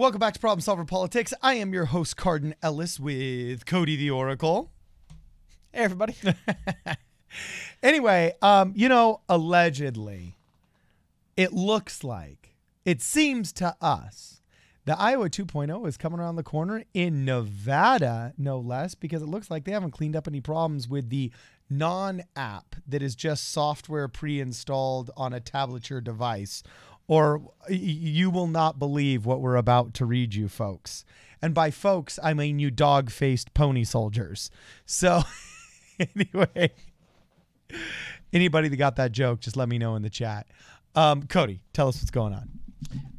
Welcome back to Problem Solver Politics. I am your host, Cardin Ellis, with Cody the Oracle. Hey, everybody. Anyway, um, you know, allegedly, it looks like, it seems to us, the Iowa 2.0 is coming around the corner in Nevada, no less, because it looks like they haven't cleaned up any problems with the non app that is just software pre installed on a tablature device. Or you will not believe what we're about to read you, folks. And by folks, I mean you dog faced pony soldiers. So, anyway, anybody that got that joke, just let me know in the chat. Um, Cody, tell us what's going on.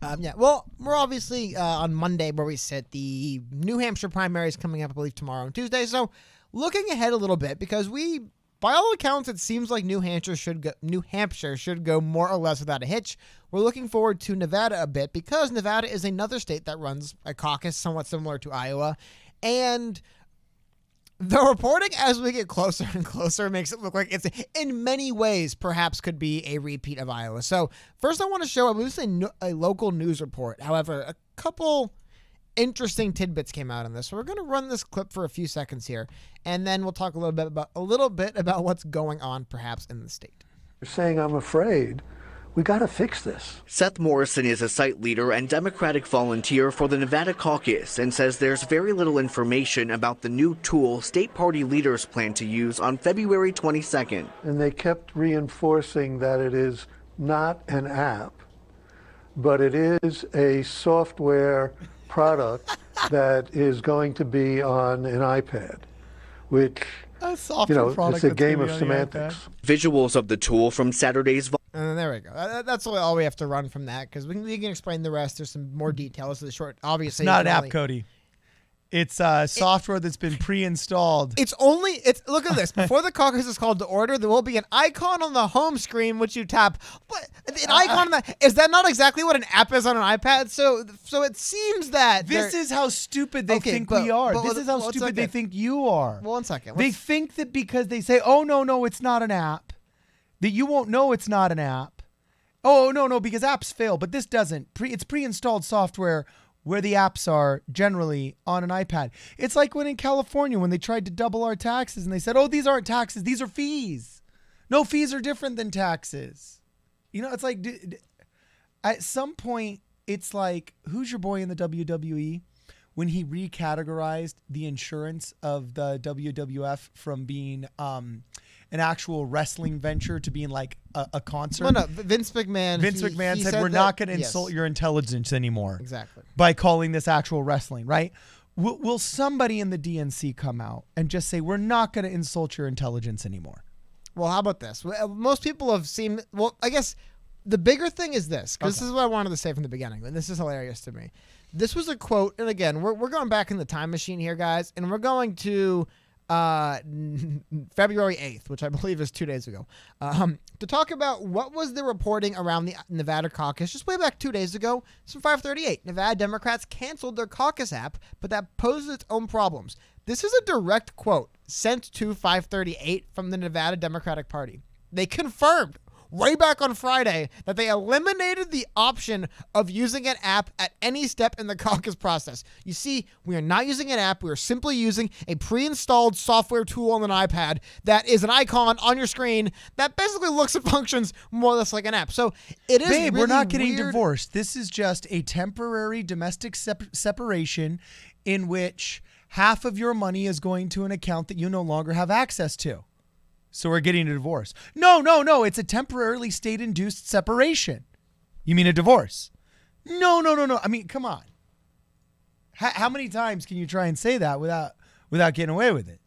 Um, yeah, well, we're obviously uh, on Monday where we sit. The New Hampshire primary is coming up, I believe, tomorrow and Tuesday. So, looking ahead a little bit because we, by all accounts, it seems like New Hampshire should go. New Hampshire should go more or less without a hitch. We're looking forward to Nevada a bit because Nevada is another state that runs a caucus somewhat similar to Iowa, and the reporting as we get closer and closer makes it look like it's in many ways perhaps could be a repeat of Iowa. So first, I want to show I believe it's a, a local news report. However, a couple interesting tidbits came out on this. So we're going to run this clip for a few seconds here, and then we'll talk a little bit about a little bit about what's going on perhaps in the state. You're saying I'm afraid. We got to fix this. Seth Morrison is a site leader and Democratic volunteer for the Nevada caucus and says there's very little information about the new tool state party leaders plan to use on February 22nd. And they kept reinforcing that it is not an app, but it is a software product that is going to be on an iPad, which, A you know, it's a game of be on the iPad. semantics. Visuals of the tool from Saturday's And then there we go. That's all, all we have to run from that because we can, we can explain the rest. There's some more details to the short. Obviously, It's not an can app, Cody. It's uh, software that's been pre-installed. It's only it's look at this. Before the caucus is called to order, there will be an icon on the home screen which you tap. But an Uh, icon on that is that not exactly what an app is on an iPad? So so it seems that This is how stupid they Okay, think but- we are. but This is how well, stupid they think you are. Well, one second. They think that because they say, "Oh no, no, it's not an app," that you won't know it's not an app. Oh no, no, because apps fail, but this doesn't. Pre, it's pre-installed software where the apps are generally on an iPad. It's like when in California when they tried to double our taxes and they said, "Oh, these aren't taxes; these are fees." No, fees are different than taxes. You know, it's like at some point, it's like who's your boy in the WWE when he recategorized the insurance of the WWF from being um, an actual wrestling venture to being like a, a concert. no, no. Vince McMahon. Vince he- McMahon he said, "We're that- not going to yes, insult your intelligence anymore Exactly. by calling this actual wrestling." Right? Will, will somebody in the DNC come out and just say, "We're not going to insult your intelligence anymore"? Well, how about this? Uh, most people have seen. Well, I guess the bigger thing is this, because this is what I wanted to say from the beginning, and this is hilarious to me. This was a quote, and again, we're, we're going back in the time machine here, guys, and we're going to uh, February 8th, which I believe is two days ago, um, to talk about what was the reporting around the Nevada caucus just way back two days ago. It's from 538. Nevada Democrats canceled their caucus app, but that poses its own problems. This is a direct quote sent to 538 from the Nevada Democratic Party. They confirmed way back on Friday that they eliminated the option of using an app at any step in the caucus process. You see, we are not using an app. We are simply using a pre installed software tool on an iPad that is an icon on your screen that basically looks and functions more or less like an app. So it is. Babe, we're not getting weird. divorced. This is just a temporary domestic sep- separation in which half of your money is going to an account that you no longer have access to. So we're getting a divorce. No, no, no. It's a temporarily state induced separation. You mean a divorce? No, no, no, no. I mean, come on. How, how many times can you try and say that without without getting away with it?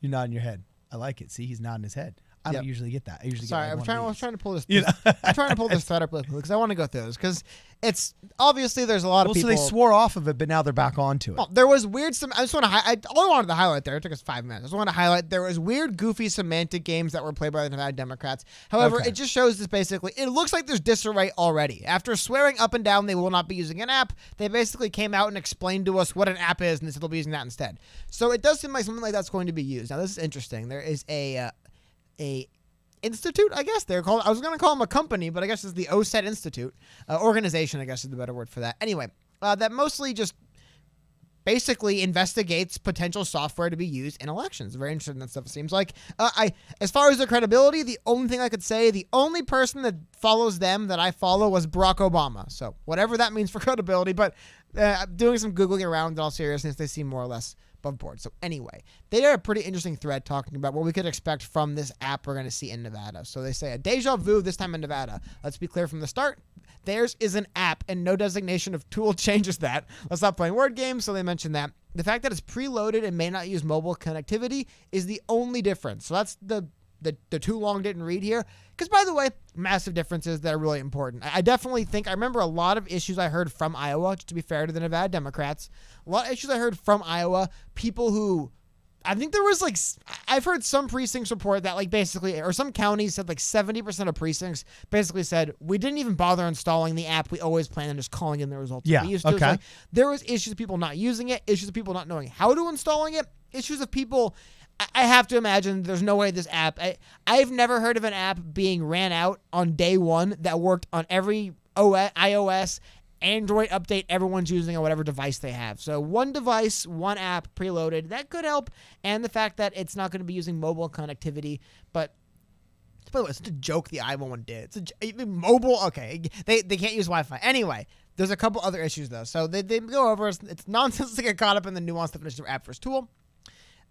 You're nodding your head. I like it. See, he's nodding his head. I don't usually get that. I usually Sorry, get like I'm trying. I was trying to pull this. You know? I'm trying to pull this thread up because I want to go through this because it's obviously there's a lot of Well, so people. they swore off of it, but now they're back onto it. Well, there was weird. Some I just want to. I, I wanted to highlight there. It took us five minutes. I just want to highlight there was weird, goofy semantic games that were played by the Nevada Democrats. However, Okay. it just shows this basically. It looks like there's disarray already. After swearing up and down they will not be using an app, they basically came out and explained to us what an app is, and they said they'll be using that instead. So it does seem like something like that's going to be used. Now this is interesting. There is a uh, a Institute, I guess they're called. I was going to call them a company, but I guess it's the OSET Institute uh, organization. I guess is the better word for that. Anyway, uh, that mostly just basically investigates potential software to be used in elections. Very interesting that stuff. It seems like. Uh, I, as far as their credibility, the only thing I could say, the only person that follows them that I follow was Barack Obama. So whatever that means for credibility, but uh, doing some googling around in all seriousness, they seem more or less above board. So anyway, they did a pretty interesting thread talking about what we could expect from this app we're going to see in Nevada. So they say a deja vu this time in Nevada. Let's be clear from the start. Theirs is an app, and no designation of tool changes that. Let's stop playing word games. So they mentioned that. The fact that it's preloaded and may not use mobile connectivity is the only difference. So that's the the, the too long didn't read here. Because, by the way, massive differences that are really important. I, I definitely think, I remember a lot of issues I heard from Iowa, just to be fair to the Nevada Democrats. A lot of issues I heard from Iowa, people who I think there was like I've heard some precincts report that like basically or some counties said like 70% of precincts basically said we didn't even bother installing the app. We always plan on just calling in the results. Yeah. We used to. Okay. Like, there was issues of people not using it, issues of people not knowing how to installing it, issues of people I have to imagine there's no way this app I, I've never heard of an app being ran out on day 1 that worked on every OS, iOS Android update everyone's using on whatever device they have. So one device, one app preloaded, that could help. And the fact that it's not going to be using mobile connectivity, but by the way, it's a joke the Iowa one did. It's a mobile. Okay, they they can't use Wi-Fi anyway. There's a couple other issues though, so they, they go over. It's, it's nonsense to get caught up in the nuanced definition of app first tool.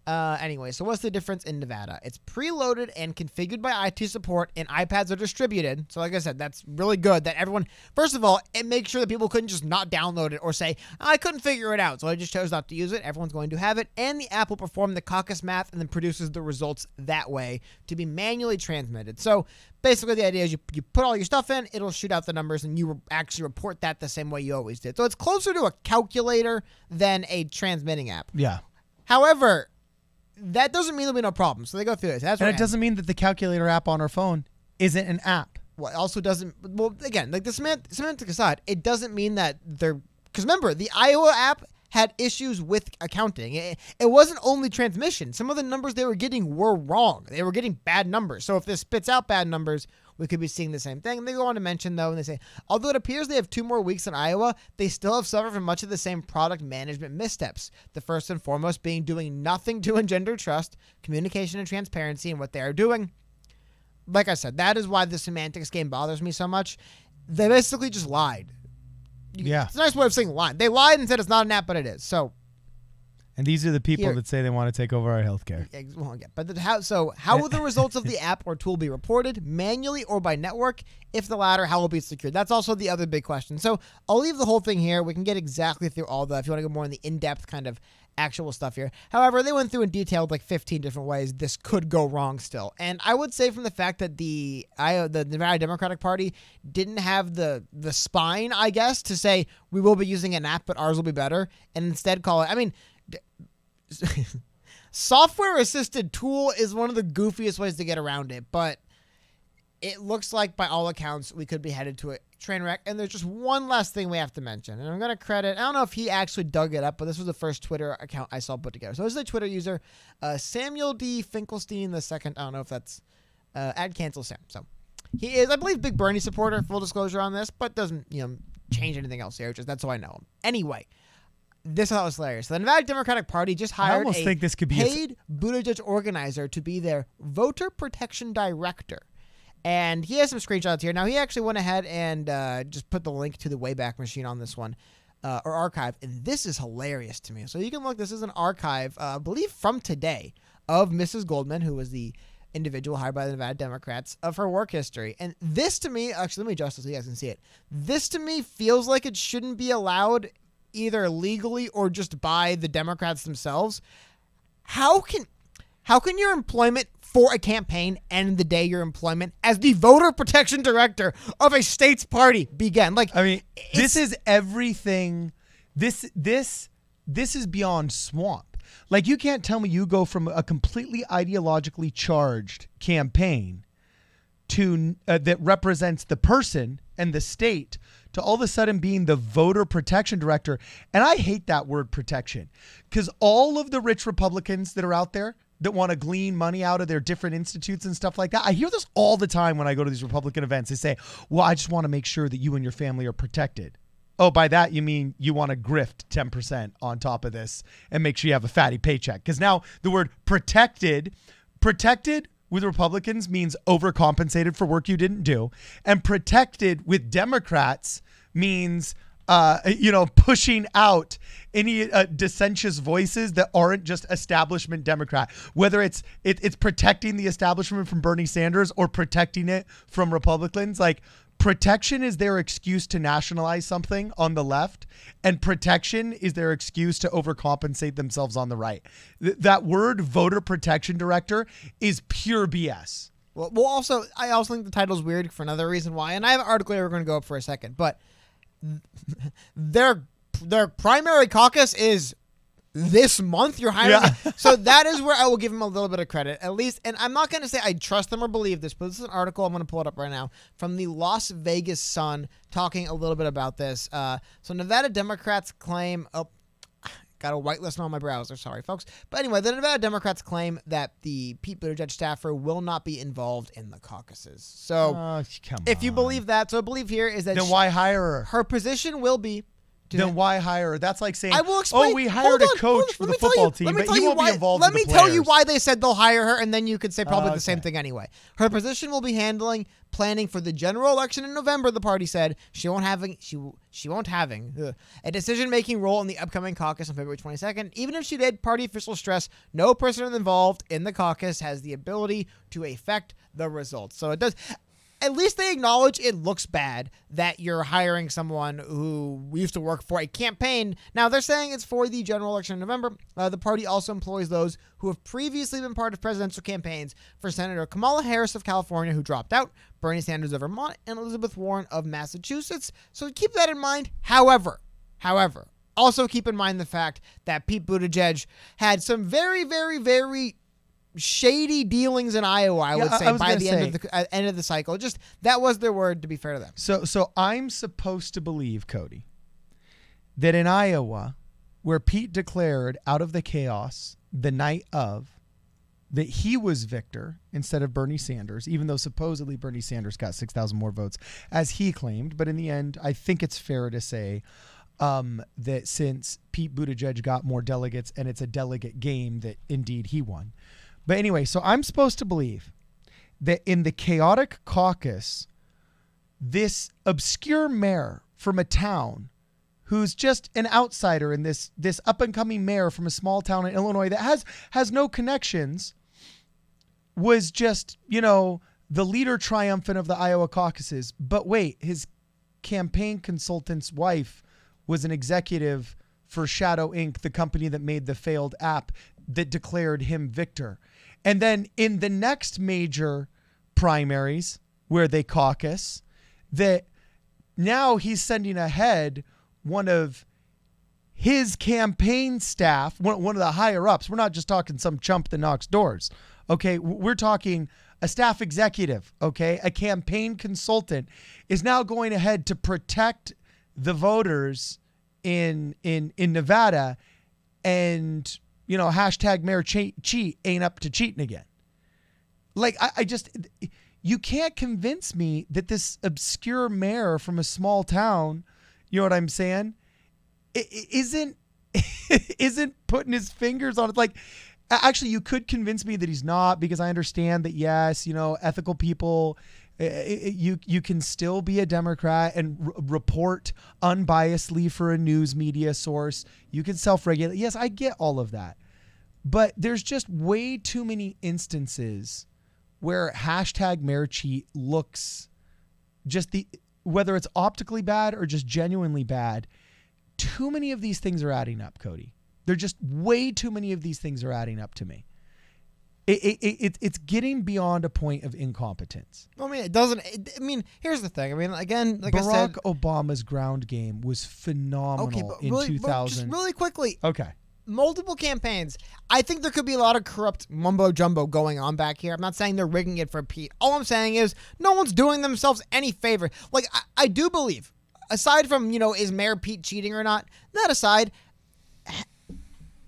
Uh, anyway, so what's the difference in Nevada? It's preloaded and configured by IT support, and iPads are distributed. So, like I said, that's really good that everyone, first of all, it makes sure that people couldn't just not download it or say, I couldn't figure it out, so I just chose not to use it. Everyone's going to have it, and the app will perform the caucus math and then produces the results that way to be manually transmitted. So, basically, the idea is you, you put all your stuff in, it'll shoot out the numbers, and you re- actually report that the same way you always did. So, it's closer to a calculator than a transmitting app. Yeah. However, that doesn't mean there'll be no problem. So they go through this. That's And it doesn't mean that the calculator app on our phone isn't an app. Well, it also doesn't. Well, again, like the semant- semantic aside, it doesn't mean that they're. Because remember, the Iowa app had issues with accounting. It, it wasn't only transmission. Some of the numbers they were getting were wrong. They were getting bad numbers. So if this spits out bad numbers, we could be seeing the same thing. And they go on to mention, though, and they say, although it appears they have two more weeks in Iowa, they still have suffered from much of the same product management missteps. The first and foremost being doing nothing to engender trust, communication, and transparency in what they are doing. Like I said, that is why the semantics game bothers me so much. They basically just lied. You- Yeah. It's a nice way of saying lied. They lied and said it's not an app, but it is. So And these are the people Here- that say they want to take over our healthcare. Well, yeah, but the, how so? How will the results of the app or tool be reported manually or by network? If the latter, how will it be secured? That's also the other big question. So I'll leave the whole thing here. We can get exactly through all the. If you want to go more in the in-depth kind of actual stuff here. However, they went through and detailed like 15 different ways this could go wrong still. And I would say from the fact that the I the Nevada Democratic Party didn't have the the spine, I guess, to say we will be using an app, but ours will be better, and instead call it. I mean. software assisted tool is one of the goofiest ways to get around it, but it looks like by all accounts we could be headed to a train wreck. And there's just one last thing we have to mention, and I'm gonna credit. I don't know if he actually dug it up, but this was the first Twitter account I saw put together. So this is a Twitter user, uh, Samuel D. Finkelstein the second. I don't know if that's uh, ad cancel Sam. So he is, I believe, big Bernie supporter. Full disclosure on this, but doesn't you know change anything else here. Just that's how I know him. Anyway. This I thought was hilarious. The Nevada Democratic Party just hired I almost a think this could be a paid Buttigieg organizer to be their voter protection director. And he has some screenshots here. Now, he actually went ahead and uh, just put the link to the Wayback Machine on this one, uh, or archive. And this is hilarious to me. So you can look, this is an archive, uh, I believe from today, of Mrs. Goldman, who was the individual hired by the Nevada Democrats, of her work history. And this to me, actually, let me adjust this so you guys can see it. This to me feels like it shouldn't be allowed either legally or just by the Democrats themselves. How can how can your employment for a campaign end the day your employment as the voter protection director of a state's party began? Like I mean, this is everything. This this this is beyond swamp. Like you can't tell me you go from a completely ideologically charged campaign to uh, that represents the person and the state to all of a sudden being the voter protection director. And I hate that word protection because all of the rich Republicans that are out there, that want to glean money out of their different institutes and stuff like that. I hear this all the time when I go to these Republican events. They say, "Well, I just want to make sure that you and your family are protected." Oh, by that you mean you want to grift 10% on top of this and make sure you have a fatty paycheck. Because now the word protected, protected with Republicans means overcompensated for work you didn't do, and protected with Democrats means uh, you know, pushing out any uh, dissentious voices that aren't just establishment Democrat. Whether it's it, it's protecting the establishment from Bernie Sanders or protecting it from Republicans, like protection is their excuse to nationalize something on the left, and protection is their excuse to overcompensate themselves on the right. Th- that word, voter protection director, is pure BS. Well, well, also, I also think the title's weird for another reason why, and I have an article here we're going to go up for a second, but their their primary caucus is this month you're hiring Yeah. so that is where i will give them a little bit of credit at least. And i'm not going to say i trust them or believe this but this is an article i'm going to pull it up right now from the las vegas sun talking a little bit about this. Uh, so nevada democrats claim oh, got a whitelist on my browser sorry folks. But anyway the nevada democrats claim that the pete buttigieg staffer will not be involved in the caucuses. So Oh, if you believe that so I believe here is that then she- why hire her? her position will be Then why hire her? That's like saying, I will oh, explain. "Oh, we hired a on, hold coach on, for the football you- team, but he you won't why, be involved Let me tell you why they said they'll hire her, and then you could say probably Oh, the same thing anyway. Her position will be handling planning for the general election in November. The party said she won't having she she won't having ugh, a decision making role in the upcoming caucus on February 22nd. Even if she did, party officials stress no person involved in the caucus has the ability to affect the results. So it does at least they acknowledge it looks bad that you're hiring someone who used to work for a campaign. Now they're saying it's for the general election in November. Uh, the party also employs those who have previously been part of presidential campaigns for Senator Kamala Harris of California, who dropped out, Bernie Sanders of Vermont, and Elizabeth Warren of Massachusetts. So keep that in mind. However, however, also keep in mind the fact that Pete Buttigieg had some very, very, very shady dealings in Iowa. I Yeah, would say I by the end of the uh, end of the cycle. Just that was their word. To be fair to them, So, so I'm supposed to believe, Cody, that in Iowa, where Pete declared out of the chaos the night of, that he was victor instead of Bernie Sanders, even though supposedly Bernie Sanders got 6,000 more votes, as he claimed. But in the end, I think it's fair to say um, that since Pete Buttigieg got more delegates and it's a delegate game, that indeed he won. But anyway, so I'm supposed to believe that in the chaotic caucus, this obscure mayor from a town who's just an outsider in this this up and coming mayor from a small town in Illinois that has has no connections was just, you know, the leader triumphant of the Iowa caucuses. But wait, his campaign consultant's wife was an executive for Shadow Inc., the company that made the failed app that declared him victor. And then in the next major primaries where they caucus, that now he's sending ahead one of his campaign staff, one, one of the higher ups. We're not just talking some chump that knocks doors. Okay. We're talking a staff executive. Okay. A campaign consultant is now going ahead to protect the voters in, in, in Nevada and, you know, hashtag mayor cheat, cheat ain't up to cheating again. Like, I, I just, you can't convince me that this obscure mayor from a small town, you know what I'm saying? isn't isn't putting his fingers on it like actually you could convince me that he's not because i understand that yes you know ethical people you you can still be a democrat and r- report unbiasedly for a news media source. You can self-regulate. Yes i get all of that. But there's just way too many instances where hashtag mayor cheat looks just the whether it's optically bad or just genuinely bad too many of these things are adding up cody. They're just way too many of these things are adding up to me it, it, it, it- it's getting beyond a point of incompetence I mean, it doesn't. It, I mean, here's the thing. I mean, again, like I barack said, obama's ground game was phenomenal okay, but in really, but 2000 just really quickly, okay multiple campaigns. I think there could be a lot of corrupt mumbo jumbo going on back here. I'm not saying they're rigging it for Pete. All I'm saying is no one's doing themselves any favor. Like I, I do believe, aside from you know, is Mayor Pete cheating or not? That aside,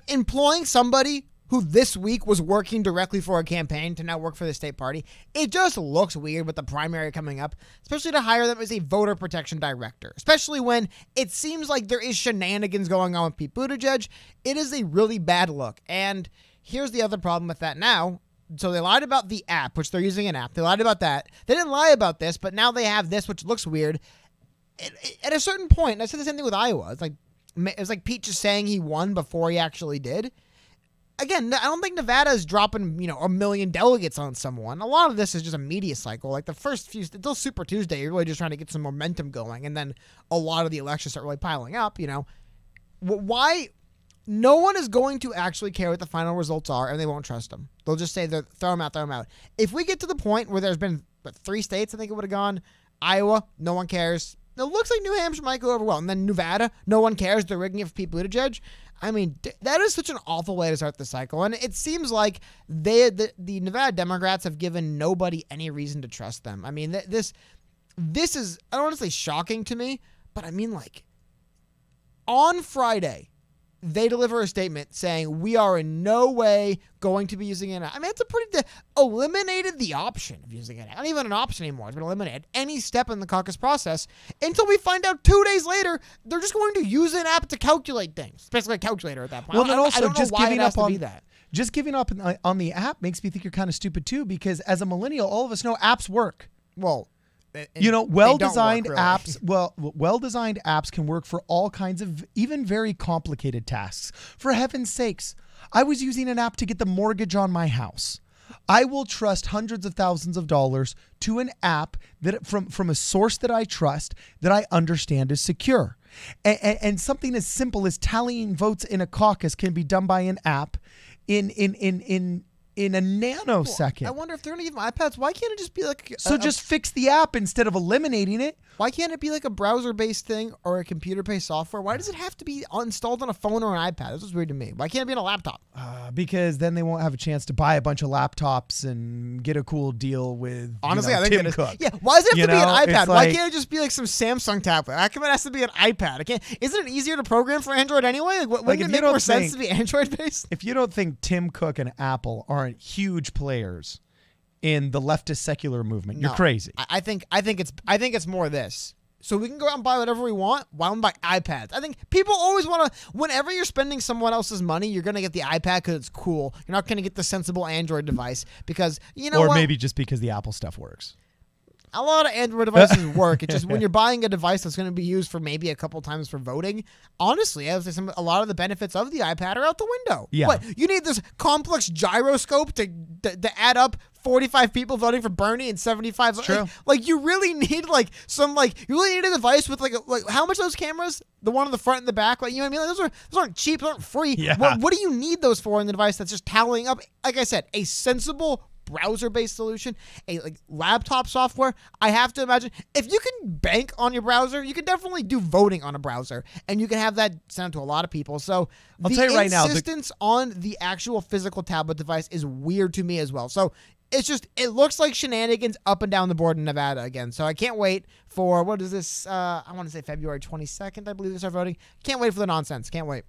employing somebody who this week was working directly for a campaign to now work for the state party. It just looks weird with the primary coming up, especially to hire them as a voter protection director, especially when it seems like there is shenanigans going on with Pete Buttigieg. It is a really bad look. And here's the other problem with that now. So they lied about the app, which they're using an app. They lied about that. They didn't lie about this, but now they have this, which looks weird. At, a certain point, I said the same thing with Iowa. It's like it was like Pete just saying he won before he actually did again, I don't think Nevada is dropping, you know, a million delegates on someone. A lot of this is just a media cycle. Like the first few, until Super Tuesday, you're really just trying to get some momentum going, and then a lot of the elections start really piling up. You know, why? No one is going to actually care what the final results are, and they won't trust them. They'll just say, "Throw them out, throw them out." If we get to the point where there's been what, three states, I think it would have gone. Iowa, no one cares. It looks like New Hampshire might go over well, and then Nevada, no one cares. They're rigging it for Pete Buttigieg. I mean, that is such an awful way to start the cycle, and it seems like they the, the Nevada Democrats have given nobody any reason to trust them. I mean, th- this this is I don't want to say shocking to me, but I mean like on Friday they deliver a statement saying we are in no way going to be using it. I mean, it's a pretty de- eliminated the option of using it. Not even an option anymore. It's been eliminated any step in the caucus process until we find out two days later they're just going to use an app to calculate things. basically a calculator at that point. Well, then also just giving up on that. Just giving up on the app makes me think you're kind of stupid too, because as a millennial, all of us know apps work. Well, you know, well-designed really. apps, well, well-designed apps can work for all kinds of even very complicated tasks. For heaven's sakes, I was using an app to get the mortgage on my house. I will trust hundreds of thousands of dollars to an app that from from a source that I trust that I understand is secure. And, and, and something as simple as tallying votes in a caucus can be done by an app in in in in in a nanosecond. I wonder if they're gonna give them iPads. Why can't it just be like a, so? Just fix the app instead of eliminating it. Why can't it be like a browser-based thing or a computer-based software? Why does it have to be installed on a phone or an iPad? This is weird to me. Why can't it be on a laptop? Uh, because then they won't have a chance to buy a bunch of laptops and get a cool deal with. Honestly, you know, I think Tim Cook. Yeah, why does it have you to know? be an iPad? Why can't it just be like some Samsung tablet? How come it has to be an iPad? I can't. Isn't it easier to program for Android anyway? Like, wouldn't like it make more think, sense to be Android-based? If you don't think Tim Cook and Apple aren't huge players in the leftist secular movement, no, you're crazy. I think I think it's I think it's more this so we can go out and buy whatever we want. Why don't we buy iPads? I think people always want to. Whenever you're spending someone else's money, you're gonna get the iPad because it's cool. You're not gonna get the sensible Android device because you know. Or what? maybe just because the Apple stuff works. A lot of Android devices work. It's just when you're buying a device that's going to be used for maybe a couple times for voting. Honestly, I would say some a lot of the benefits of the iPad are out the window. Yeah. What you need this complex gyroscope to to, to add up 45 people voting for Bernie and 75. True. Like, like, you really need like some like you really need a device with like a, like how much those cameras? The one on the front and the back, like you know what I mean? Like, those are those aren't cheap, those aren't free. Yeah. What, what do you need those for in the device that's just tallying up? Like I said, a sensible browser-based solution, a like laptop software, I have to imagine if you can bank on your browser, you can definitely do voting on a browser, and you can have that sent to a lot of people. So I'll the tell you right now, insistence the- on the actual physical tablet device is weird to me as well. So it's just it looks like shenanigans up and down the board in Nevada again. So I can't wait for what is this? Uh, I want to say February 22nd, I believe they start voting. Can't wait for the nonsense. Can't wait.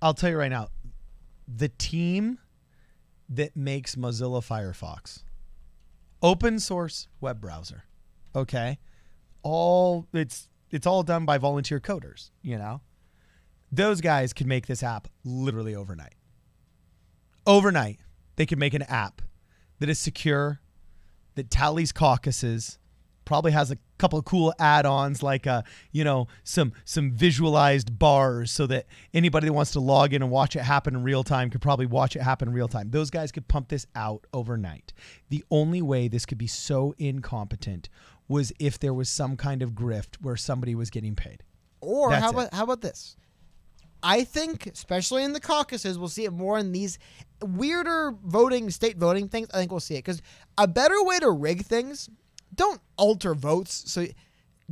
I'll tell you right now, the team that makes Mozilla Firefox, open source web browser, okay, all it's it's all done by volunteer coders. You know, those guys could make this app literally overnight. Overnight, they could make an app that is secure, that tallies caucuses, probably has a couple of cool add-ons like uh, you know some some visualized bars so that anybody that wants to log in and watch it happen in real time could probably watch it happen in real time. Those guys could pump this out overnight. The only way this could be so incompetent was if there was some kind of grift where somebody was getting paid. Or That's how about it. how about this? I think, especially in the caucuses, we'll see it more in these weirder voting, state voting things. I think we'll see it because a better way to rig things, don't alter votes. So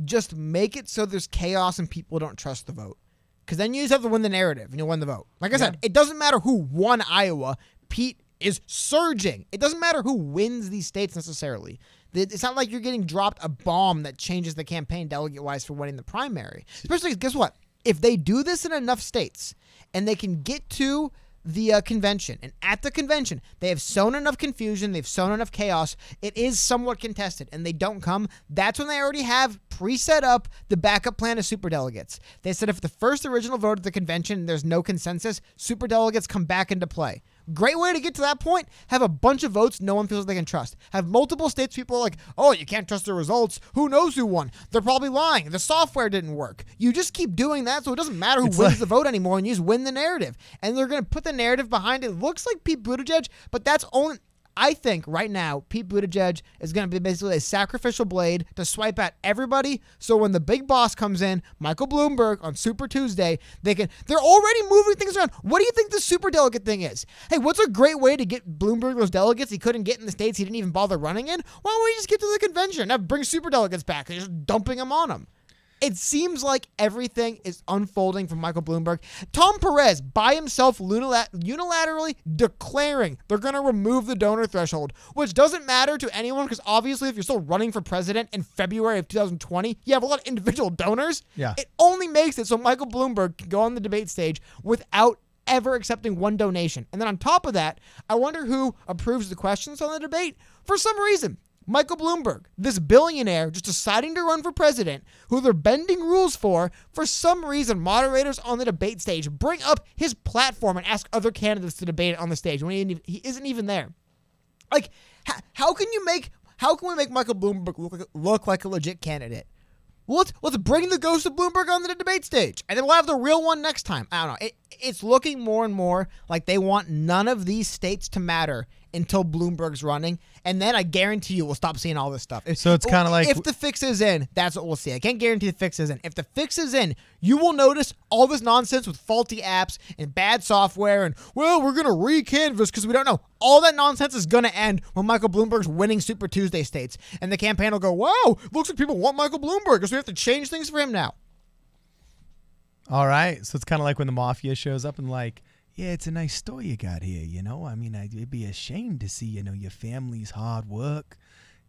just make it so there's chaos and people don't trust the vote. Because then you just have to win the narrative and you'll win the vote. Like I said, it doesn't matter who won Iowa. Pete is surging. It doesn't matter who wins these states necessarily. It's not like you're getting dropped a bomb that changes the campaign delegate wise for winning the primary. Especially, guess what? if they do this in enough states and they can get to the uh, convention. And at the convention, they have sown enough confusion, they've sown enough chaos. It is somewhat contested, and they don't come. That's when they already have pre-set up the backup plan of superdelegates. They said if the first original vote at the convention there's no consensus, superdelegates come back into play. Great way to get to that point. Have a bunch of votes no one feels they can trust. Have multiple states people like, oh, you can't trust the results. Who knows who won? They're probably lying. The software didn't work. You just keep doing that, so it doesn't matter who It's wins like- the vote anymore, and you just win the narrative. And they're going to put the narrative behind it. Looks like Pete Buttigieg, but that's only. I think right now Pete Buttigieg is going to be basically a sacrificial blade to swipe at everybody. So when the big boss comes in, Michael Bloomberg on Super Tuesday, they can. They're already moving things around. What do you think the super delegate thing is? Hey, what's a great way to get Bloomberg those delegates he couldn't get in the states? He didn't even bother running in. Why don't we just get to the convention? Now bring super delegates back. They're just dumping them on them. It seems like everything is unfolding from Michael Bloomberg. Tom Perez by himself unilaterally declaring they're going to remove the donor threshold, which doesn't matter to anyone because obviously, if you're still running for president in February of 2020, you have a lot of individual donors. Yeah. It only makes it so Michael Bloomberg can go on the debate stage without ever accepting one donation. And then on top of that, I wonder who approves the questions on the debate. For some reason, Michael Bloomberg, this billionaire just deciding to run for president, who they're bending rules for, for some reason, moderators on the debate stage bring up his platform and ask other candidates to debate it on the stage when he, isn't- even there. Like, how, can you make, how can we make Michael Bloomberg look like, look like a legit candidate? Let's let's bring the ghost of Bloomberg on the debate stage, and then we'll have the real one next time. I don't know. It, it's looking more and more like they want none of these states to matter until Bloomberg's running, and then I guarantee you we'll stop seeing all this stuff. So it's kinda like- if the fix is in, that's what we'll see. I can't guarantee the fix is in. If the fix is in, you will notice all this nonsense with faulty apps and bad software, and well, we're gonna re-canvas because we don't know. All that nonsense is gonna end when Michael Bloomberg's winning Super Tuesday states, and the campaign will go, "Wow, looks like people want Michael Bloomberg, so we have to change things for him now." All right. So it's kind of like when the mafia shows up and like, yeah, it's a nice store you got here. You know, I mean, I, it'd be a shame to see you know your family's hard work.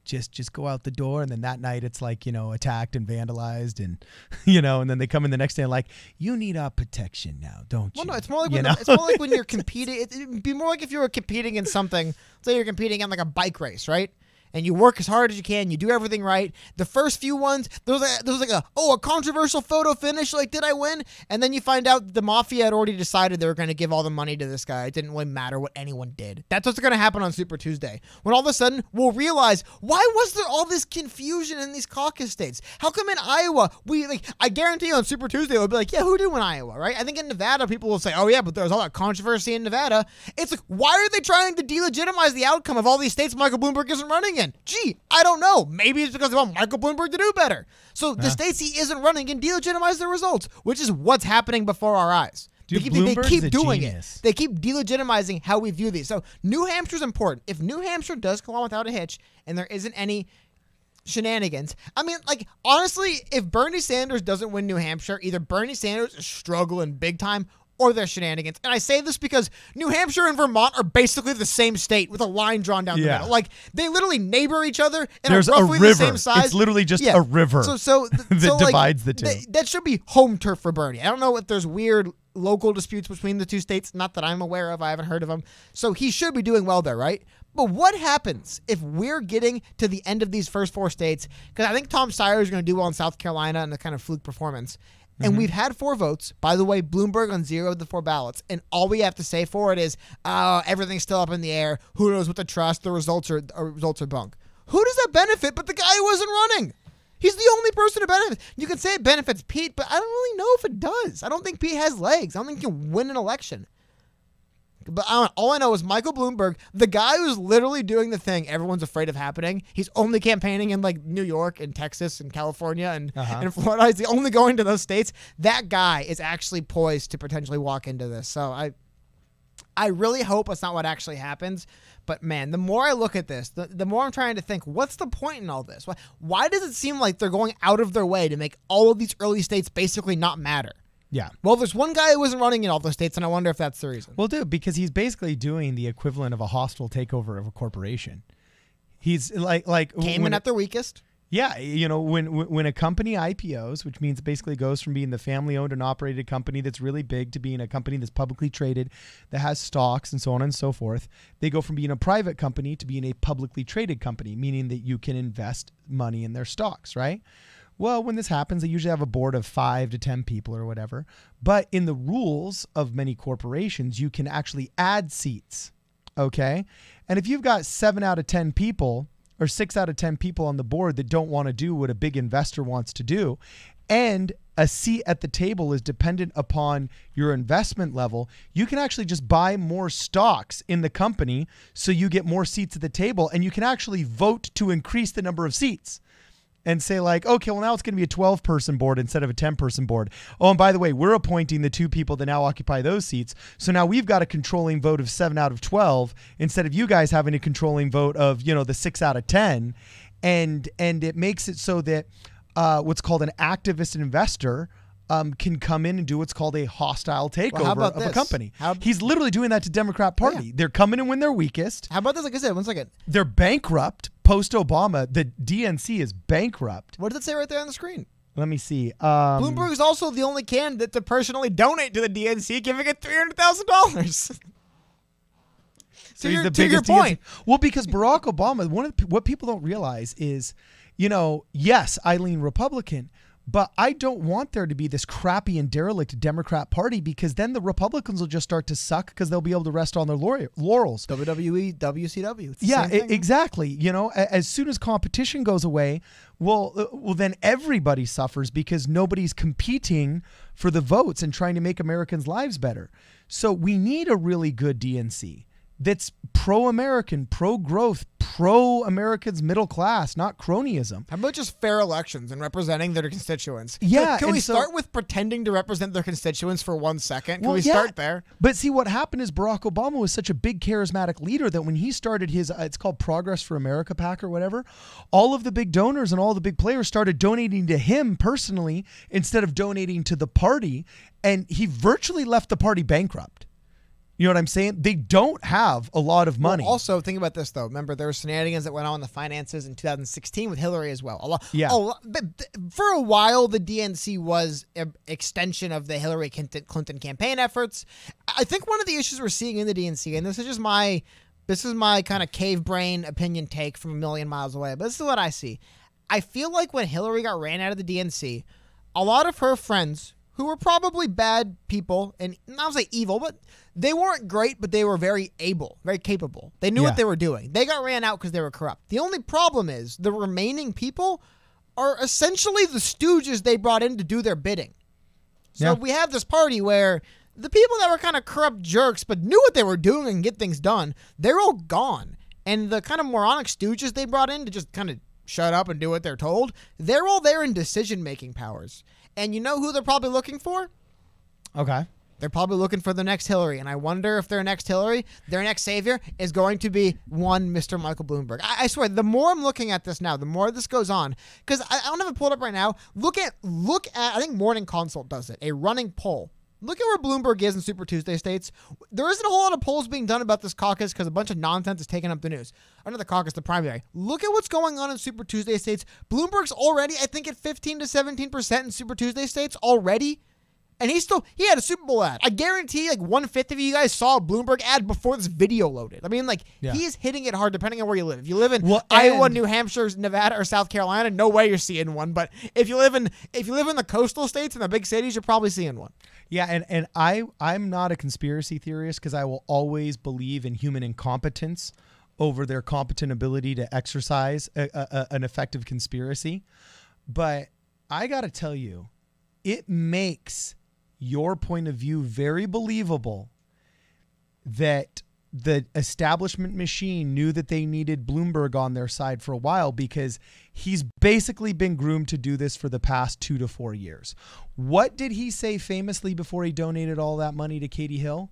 Just just go out the door, and then that night it's like you know attacked and vandalized, and you know, and then they come in the next day and like, you need our protection now, don't Well, you? Well, no, it's more like you when know? it's more like when you're competing. It, it'd be more like if you were competing in something. Say you're competing in like a bike race, right? And you work as hard as you can. You do everything right. The first few ones, there was, there was like a oh a controversial photo finish. Like, did I win? And then you find out the mafia had already decided they were going to give all the money to this guy. It didn't really matter what anyone did. That's what's going to happen on Super Tuesday. When all of a sudden we'll realize why was there all this confusion in these caucus states? How come in Iowa we like? I guarantee you on Super Tuesday it'll be like, yeah, who did win Iowa, right? I think in Nevada people will say, oh yeah, but there's all that controversy in Nevada. It's like, why are they trying to delegitimize the outcome of all these states Michael Bloomberg isn't running in? Gee, I don't know. Maybe it's because they want Michael Bloomberg to do better. So the states he isn't running can delegitimize the results, which is what's happening before our eyes. Dude, they keep, they keep doing genius. it. They keep delegitimizing how we view these. So New Hampshire's important. If New Hampshire does come on without a hitch and there isn't any shenanigans. I mean, like honestly, if Bernie Sanders doesn't win New Hampshire, either Bernie Sanders is struggling big time or there's shenanigans. And I say this because New Hampshire and Vermont are basically the same state with a line drawn down the middle. Like they literally neighbor each other and There's are a roughly river. the same size. It's literally just a river So so th- that so, like, divides the two. th- that should be home turf for Bernie. I don't know if there's weird local disputes between the two states, not that I'm aware of. I haven't heard of them. So he should be doing well there, right? But what happens if we're getting to the end of these first four states? Because I think Tom Steyer is going to do well in South Carolina in a kind of fluke performance. And Mm-hmm. we've had four votes. By the way, Bloomberg on zero of the four ballots. And all we have to say for it is, uh, everything's still up in the air. Who knows what to trust? The results are, uh, results are bunk. Who does that benefit but the guy who wasn't running? He's the only person to benefit. You can say it benefits Pete, but I don't really know if it does. I don't think Pete has legs. I don't think he can win an election. But I don't, all I know is Michael Bloomberg, the guy who's literally doing the thing everyone's afraid of happening. He's only campaigning in like New York and Texas and California and, Uh-huh. and Florida. He's the only going to those states. That guy is actually poised to potentially walk into this. So I, I really hope it's not what actually happens. But man, the more I look at this, the, the more I'm trying to think, what's the point in all this? Why, why does it seem like they're going out of their way to make all of these early states basically not matter? Yeah. Well, there's one guy who wasn't running in all those states, and I wonder if that's the reason. Well, dude, because he's basically doing the equivalent of a hostile takeover of a corporation. He's like, like Came when in at their weakest. Yeah, you know, when when a company IPOs, which means it basically goes from being the family-owned and operated company that's really big to being a company that's publicly traded, that has stocks and so on and so forth, they go from being a private company to being a publicly traded company, meaning that you can invest money in their stocks, right? Well, when this happens, they usually have a board of five to 10 people or whatever. But in the rules of many corporations, you can actually add seats. Okay. And if you've got seven out of 10 people or six out of 10 people on the board that don't want to do what a big investor wants to do, and a seat at the table is dependent upon your investment level, you can actually just buy more stocks in the company so you get more seats at the table and you can actually vote to increase the number of seats and say like, okay, well now it's going to be a 12 person board instead of a 10 person board. Oh, and by the way, we're appointing the two people that now occupy those seats. So now we've got a controlling vote of 7 out of 12 instead of you guys having a controlling vote of, you know, the 6 out of 10. And and it makes it so that uh, what's called an activist investor um, can come in and do what's called a hostile takeover about of a company. How- He's literally doing that to Democrat Party. They're coming in when they're weakest. How about this? Like I said, one second. They're bankrupt post Obama. The DNC is bankrupt. What does it say right there on the screen? Let me see. Um, Bloomberg is also the only candidate to personally donate to the DNC, giving it three hundred thousand dollars. so to your, the to your point, DNC. Well, because Barack Obama, one of the, what people don't realize is, you know, yes, I lean Republican, but I don't want there to be this crappy and derelict Democrat Party because then the Republicans will just start to suck because they'll be able to rest on their laurels. WWE, WCW. It's Yeah, e- exactly. You know, as soon as competition goes away, well, uh, well, then everybody suffers because nobody's competing for the votes and trying to make Americans' lives better. So we need a really good DNC that's pro-American, pro-growth, pro-Americans middle class, not cronyism. How about just fair elections and representing their constituents? Yeah, Can, and we so- start with pretending to represent their constituents for one second? Can Well, we yeah. start there? But see, what happened is Barack Obama was such a big charismatic leader that when he started his, uh, it's called Progress for America PAC or whatever, all of the big donors and all the big players started donating to him personally instead of donating to the party. And he virtually left the party bankrupt. You know what I'm saying? They don't have a lot of money. Well, also, think about this though. Remember, there were shenanigans that went on in the finances in 2016 with Hillary as well. A lot, Yeah. a lot- for a while, the DNC was an extension of the Hillary Clinton Clinton campaign efforts. I think one of the issues we're seeing in the DNC, and this is just my, this is my kind of cave brain opinion take from a million miles away, but this is what I see. I feel like when Hillary got ran out of the DNC, a lot of her friends who were probably bad people and not to say evil, but they weren't great, but they were very able, very capable. They knew Yeah. what they were doing. They got ran out because they were corrupt. The only problem is the remaining people are essentially the stooges they brought in to do their bidding. So Yeah. we have this party where the people that were kind of corrupt jerks but knew what they were doing and get things done, they're all gone. And the kind of moronic stooges they brought in to just kind of shut up and do what they're told, they're all there in decision making powers. And you know who they're probably looking for? okay. They're probably looking for the next Hillary, and I wonder if their next Hillary, their next savior, is going to be one Mr. Michael Bloomberg. I, I swear, the more I'm looking at this now, the more this goes on, because I, I don't have it pulled up right now. Look at look at I think Morning Consult does it, a running poll. Look at where Bloomberg is in Super Tuesday states. There isn't a whole lot of polls being done about this caucus because a bunch of nonsense is taking up the news. Under the caucus, the primary. Look at what's going on in Super Tuesday states. Bloomberg's already, I think, at 15 to 17 percent in Super Tuesday states already. And he still he had a Super Bowl ad. I guarantee like one fifth of you guys saw a Bloomberg ad before this video loaded. I mean, like Yeah. he is hitting it hard depending on where you live. If you live in Well, Iowa, New Hampshire, Nevada, or South Carolina, no way you're seeing one. But if you live in if you live in the coastal states and the big cities, you're probably seeing one. Yeah, and, and I I'm not a conspiracy theorist because I will always believe in human incompetence over their competent ability to exercise a, a, an effective conspiracy. But I got to tell you, it makes your point of view very believable that the establishment machine knew that they needed Bloomberg on their side for a while because he's basically been groomed to do this for the past two to four years. What did he say famously before he donated all that money to Katie Hill?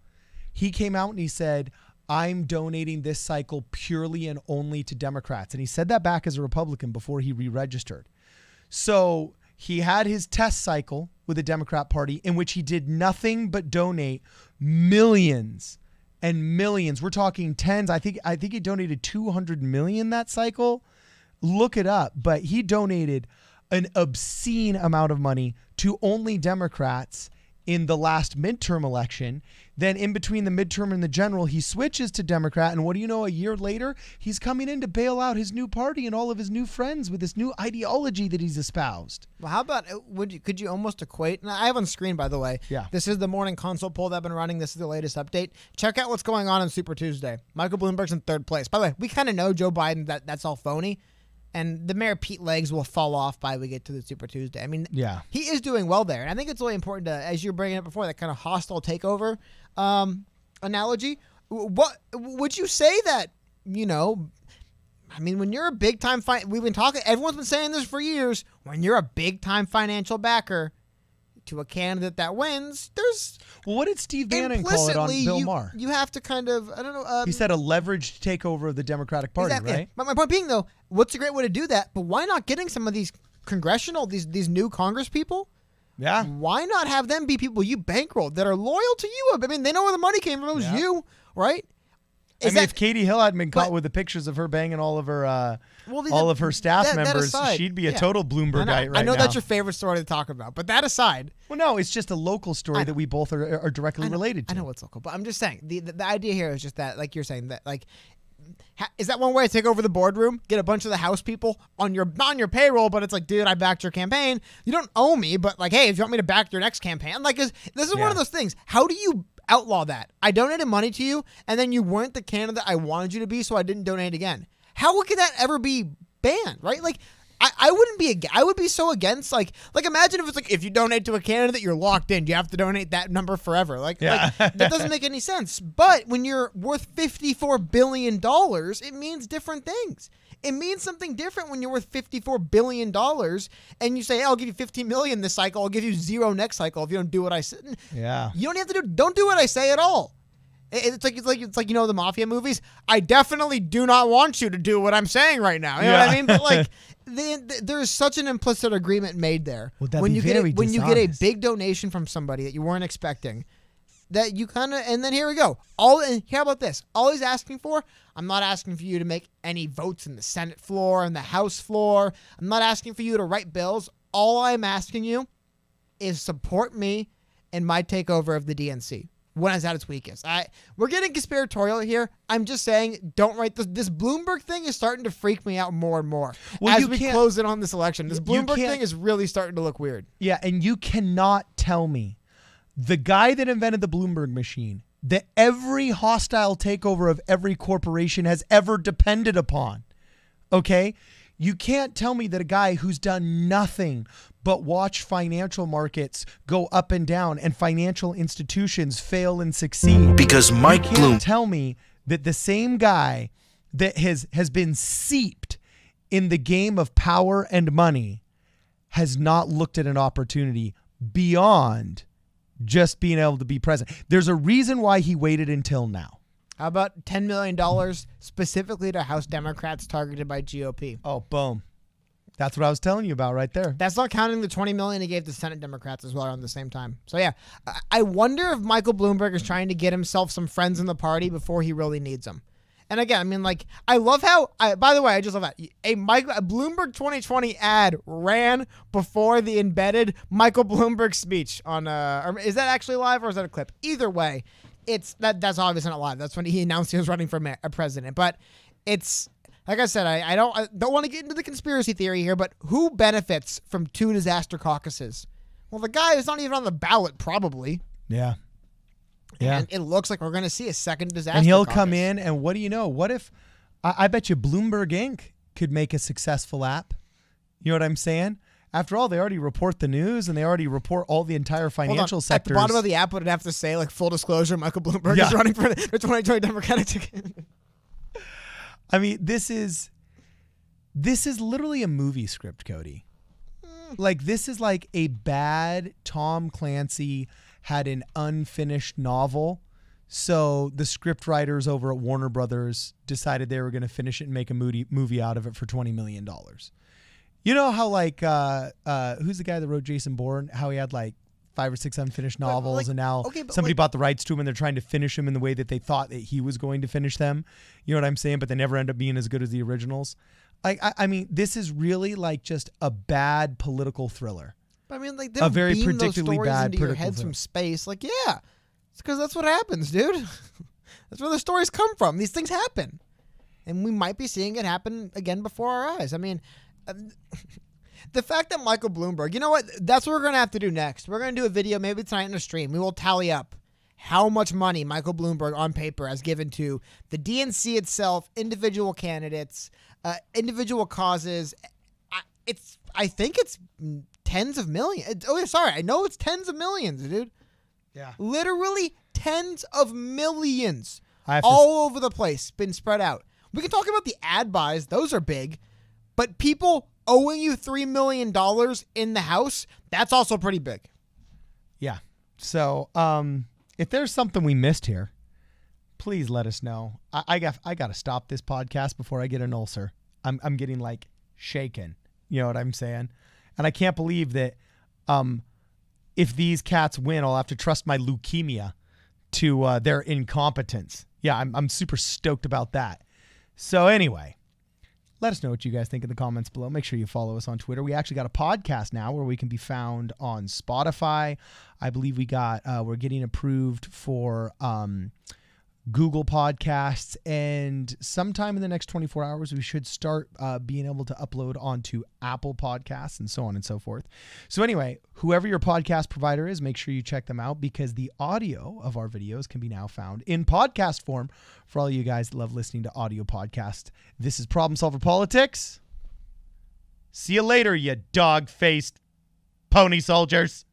He came out and he said, I'm donating this cycle purely and only to Democrats. And he said that back as a Republican before he re registered. So he had his test cycle with the Democrat Party in which he did nothing but donate millions and millions. We're talking tens. I think I think he donated 200 million that cycle. Look it up. But he donated an obscene amount of money to only Democrats in the last midterm election. Then, in between the midterm and the general, he switches to Democrat. And what do you know? A year later, he's coming in to bail out his new party and all of his new friends with this new ideology that he's espoused. Well, how about uh, would you could you almost equate? And I have on screen by the way. Yeah. This is the Morning Consult poll that I've been running. This is the latest update. Check out what's going on on Super Tuesday. Michael Bloomberg's in third place. By the way, we kind of know Joe Biden that that's all phony, and the mayor Pete legs will fall off by we get to the Super Tuesday. I mean, Yeah. he is doing well there, and I think it's really important to, as you were bringing up before, that kind of hostile takeover um, analogy. What would you say that you know? I mean, when you're a big time, fi- we've been talking. Everyone's been saying this for years. When you're a big time financial backer to a candidate that wins, there's Well, what did Steve Bannon call it on Bill you, Maher? you have to kind of I don't know. Um, He said a leveraged takeover of the Democratic Party, Exactly. right? But my point being, though, what's a great way to do that? But why not getting some of these congressional, these these new Congress people? Yeah. Why not have them be people you bankrolled that are loyal to you? I mean, they know where the money came from. It was Yeah. you, right? I mean, that- if Katie Hill hadn't been caught but- with the pictures of her banging all of her uh, Well, the- all of her staff that- that members, aside, she'd be a yeah. total Bloombergite right I know now. that's your favorite story to talk about, but that aside, well, no, it's just a local story that we both are, are directly know, related to. I know it's local, but I'm just saying the, the the idea here is just that, like you're saying that, like. ha- Is that one way to take over the boardroom? Get a bunch of the house people on your not on your payroll, but it's like, dude, I backed your campaign. You don't owe me, but like, hey, if you want me to back your next campaign, like, is, this is one of those things. How do you outlaw that? I donated money to you, and then you weren't the candidate I wanted you to be, so I didn't donate again. How could that ever be banned? Right? Like, I, I wouldn't be I would be so against like like imagine if it's like if you donate to a candidate you're locked in you have to donate that number forever like, Yeah. like that doesn't make any sense but when you're worth 54 billion dollars it means different things it means something different when you're worth 54 billion dollars and you say hey, I'll give you 15 million this cycle I'll give you zero next cycle if you don't do what I said Yeah. you don't have to do don't do what I say at all It's like it's like it's like you know the mafia movies. I definitely do not want you to do what I'm saying right now. You know what I mean? But like, the, the, there is such an implicit agreement made there. That when you get a, when you get a big donation from somebody that you weren't expecting, that you kind of and then here we go. All and how about this? All he's asking for, I'm not asking for you to make any votes in the Senate floor and the House floor. I'm not asking for you to write bills. All I'm asking you is support me in my takeover of the DNC when it's at its weakest. I we're getting conspiratorial here. I'm just saying, don't write this. This Bloomberg thing is starting to freak me out more and more Well, as we close in on this election. This Bloomberg thing is really starting to look weird. Yeah, and you cannot tell me the guy that invented the Bloomberg machine that every hostile takeover of every corporation has ever depended upon. Okay? You can't tell me that a guy who's done nothing but watch financial markets go up and down and financial institutions fail and succeed. Because Mike you can't Bloom tell me that the same guy that has has been seeped in the game of power and money has not looked at an opportunity beyond just being able to be present. There's a reason why he waited until now. How about ten million dollars specifically to House Democrats targeted by GOP? Oh, boom. That's what I was telling you about right there. That's not counting the 20 million he gave the Senate Democrats as well around the same time. So yeah, I wonder if Michael Bloomberg is trying to get himself some friends in the party before he really needs them. And again, I mean, like, I love how. I, by the way, I just love that a Mike a Bloomberg 2020 ad ran before the embedded Michael Bloomberg speech on. Uh, is that actually live or is that a clip? Either way, it's that that's obviously not live. That's when he announced he was running for a president. But it's like I said, I, I don't I don't want to get into the conspiracy theory here, but who benefits from two disaster caucuses? Well, the guy is not even on the ballot, probably. Yeah. Yeah. And it looks like we're going to see a second disaster. And he'll come in, and what do you know? What if I, I bet you Bloomberg Inc. could make a successful app? You know what I'm saying? After all, they already report the news and they already report all the entire financial financial At the bottom of the app, would have to say like full disclosure? Michael Bloomberg Yeah. is running for the 2020 Democratic ticket. I mean, this is this is literally a movie script, Cody. Hmm. Like this is like a bad Tom Clancy had an unfinished novel. So the script writers over at Warner Brothers decided they were going to finish it and make a movie movie out of it for 20 million dollars. You know how like uh uh who's the guy that wrote Jason Bourne? How he had like five or six unfinished novels like- and now okay, somebody like- bought the rights to him and they're trying to finish him in the way that they thought that he was going to finish them. You know what I'm saying? But they never end up being as good as the originals. Like I, I mean, this is really like just a bad political thriller. I mean, like they A very predictably stories bad into your head film. from space. Like, yeah, it's because that's what happens, dude. that's where the stories come from. These things happen, and we might be seeing it happen again before our eyes. I mean, um, the fact that Michael Bloomberg, you know what? That's what we're gonna have to do next. We're gonna do a video maybe tonight in a stream. We will tally up how much money Michael Bloomberg on paper has given to the DNC itself, individual candidates, uh, individual causes. I, it's I think it's tens of millions. Oh, yeah, sorry, I know it's tens of millions, dude. Yeah. Literally tens of millions I have to all over the place, been spread out. We can talk about the ad buys; those are big, but people owing you three million dollars in the house, that's also pretty big. Yeah. So, um, if there's something we missed here, please let us know. I, I got I got to stop this podcast before I get an ulcer. I'm I'm getting like shaken. You know what I'm saying? And I can't believe that. Um, if these cats win, I'll have to trust my leukemia to uh, their incompetence. Yeah, I'm I'm super stoked about that. So anyway, let us know what you guys think in the comments below. Make sure you follow us on Twitter. We actually got a podcast now where we can be found on Spotify. I believe we got uh, we're getting approved for um, Google Podcasts, and sometime in the next 24 hours, we should start uh, being able to upload onto Apple Podcasts and so on and so forth. So, anyway, whoever your podcast provider is, make sure you check them out because the audio of our videos can be now found in podcast form for all you guys that love listening to audio podcasts. This is Problem Solver Politics. See you later, you dog faced pony soldiers.